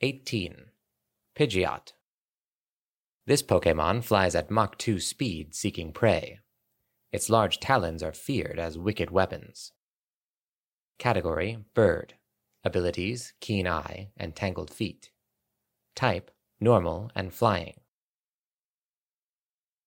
18. Pidgeot. This Pokemon flies at Mach 2 speed seeking prey. Its large talons are feared as wicked weapons. Category Bird. Abilities Keen Eye and Tangled Feet. Type Normal and Flying.